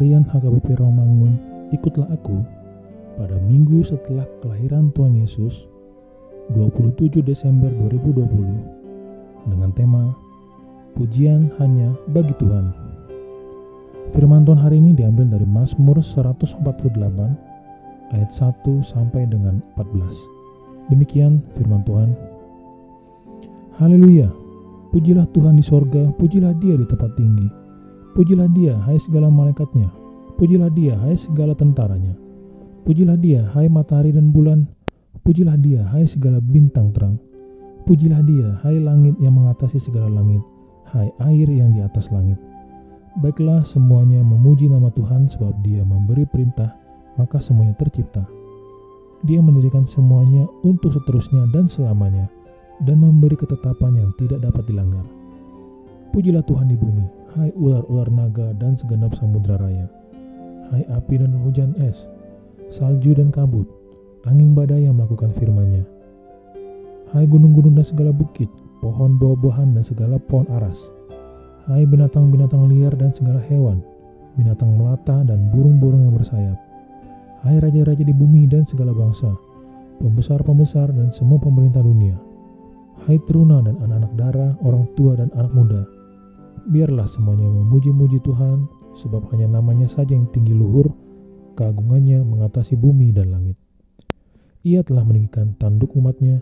HKBP Romangun, ikutlah aku pada minggu setelah kelahiran Tuhan Yesus 27 Desember 2020 dengan tema Pujian hanya bagi Tuhan. Firman Tuhan hari ini diambil dari Mazmur 148 ayat 1 sampai dengan 14. Demikian firman Tuhan. Haleluya. Pujilah Tuhan di sorga, pujilah dia di tempat tinggi. Pujilah dia, hai segala malaikatnya. Pujilah dia, hai segala tentaranya. Pujilah dia, hai matahari dan bulan. Pujilah dia, hai segala bintang terang. Pujilah dia, hai langit yang mengatasi segala langit. Hai air yang di atas langit. Baiklah semuanya memuji nama Tuhan sebab dia memberi perintah, maka semuanya tercipta. Dia mendirikan semuanya untuk seterusnya dan selamanya dan memberi ketetapan yang tidak dapat dilanggar. Pujilah Tuhan di bumi, hai ular-ular naga dan segenap samudra raya. Hai api dan hujan es, salju dan kabut, angin badai yang melakukan firman-Nya. Hai gunung-gunung dan segala bukit, pohon buah-buahan dan segala pohon aras. Hai binatang-binatang liar dan segala hewan, binatang melata dan burung-burung yang bersayap. Hai raja-raja di bumi dan segala bangsa, pembesar-pembesar dan semua pemerintah dunia Hai teruna dan anak-anak darah, orang tua dan anak muda, biarlah semuanya memuji-muji Tuhan, sebab hanya namanya saja yang tinggi luhur, keagungannya mengatasi bumi dan langit. Ia telah meninggikan tanduk umatnya,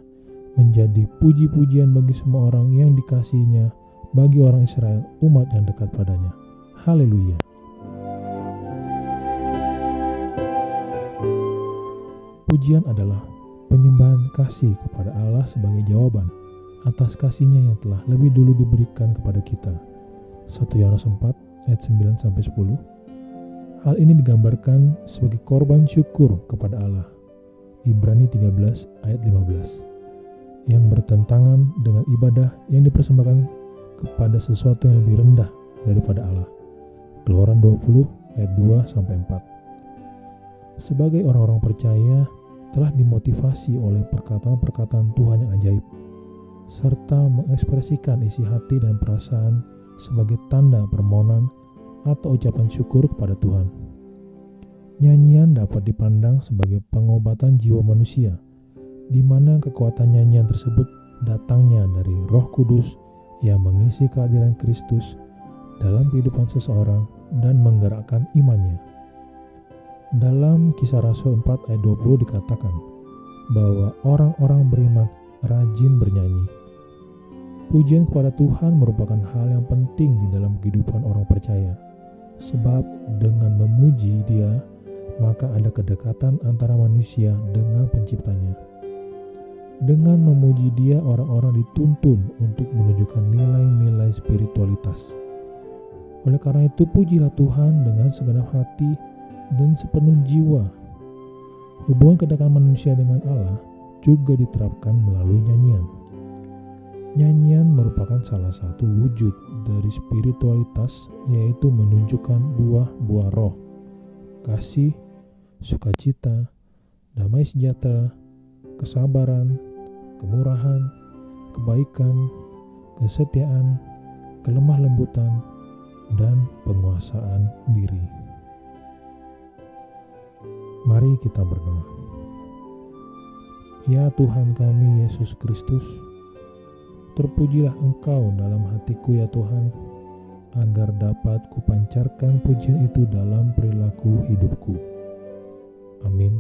menjadi puji-pujian bagi semua orang yang dikasihinya, bagi orang Israel, umat yang dekat padanya. Haleluya. Pujian adalah penyembahan kasih kepada Allah sebagai jawaban atas kasihnya yang telah lebih dulu diberikan kepada kita. 1 Yohanes 4 ayat 9 sampai 10. Hal ini digambarkan sebagai korban syukur kepada Allah. Ibrani 13 ayat 15. Yang bertentangan dengan ibadah yang dipersembahkan kepada sesuatu yang lebih rendah daripada Allah. Keluaran 20 ayat 2 sampai 4. Sebagai orang-orang percaya telah dimotivasi oleh perkataan-perkataan Tuhan yang ajaib serta mengekspresikan isi hati dan perasaan sebagai tanda permohonan atau ucapan syukur kepada Tuhan. Nyanyian dapat dipandang sebagai pengobatan jiwa manusia, di mana kekuatan nyanyian tersebut datangnya dari Roh Kudus yang mengisi kehadiran Kristus dalam kehidupan seseorang dan menggerakkan imannya. Dalam kisah Rasul 4 ayat 20 dikatakan bahwa orang-orang beriman rajin bernyanyi Pujian kepada Tuhan merupakan hal yang penting di dalam kehidupan orang percaya, sebab dengan memuji Dia, maka ada kedekatan antara manusia dengan Penciptanya. Dengan memuji Dia, orang-orang dituntun untuk menunjukkan nilai-nilai spiritualitas. Oleh karena itu, pujilah Tuhan dengan segenap hati dan sepenuh jiwa. Hubungan kedekatan manusia dengan Allah juga diterapkan melalui nyanyian. Nyanyian merupakan salah satu wujud dari spiritualitas, yaitu menunjukkan buah-buah roh, kasih, sukacita, damai sejahtera, kesabaran, kemurahan, kebaikan, kesetiaan, kelemah lembutan, dan penguasaan diri. Mari kita berdoa. Ya Tuhan kami Yesus Kristus, Terpujilah Engkau dalam hatiku ya Tuhan, agar dapat kupancarkan pujian itu dalam perilaku hidupku. Amin.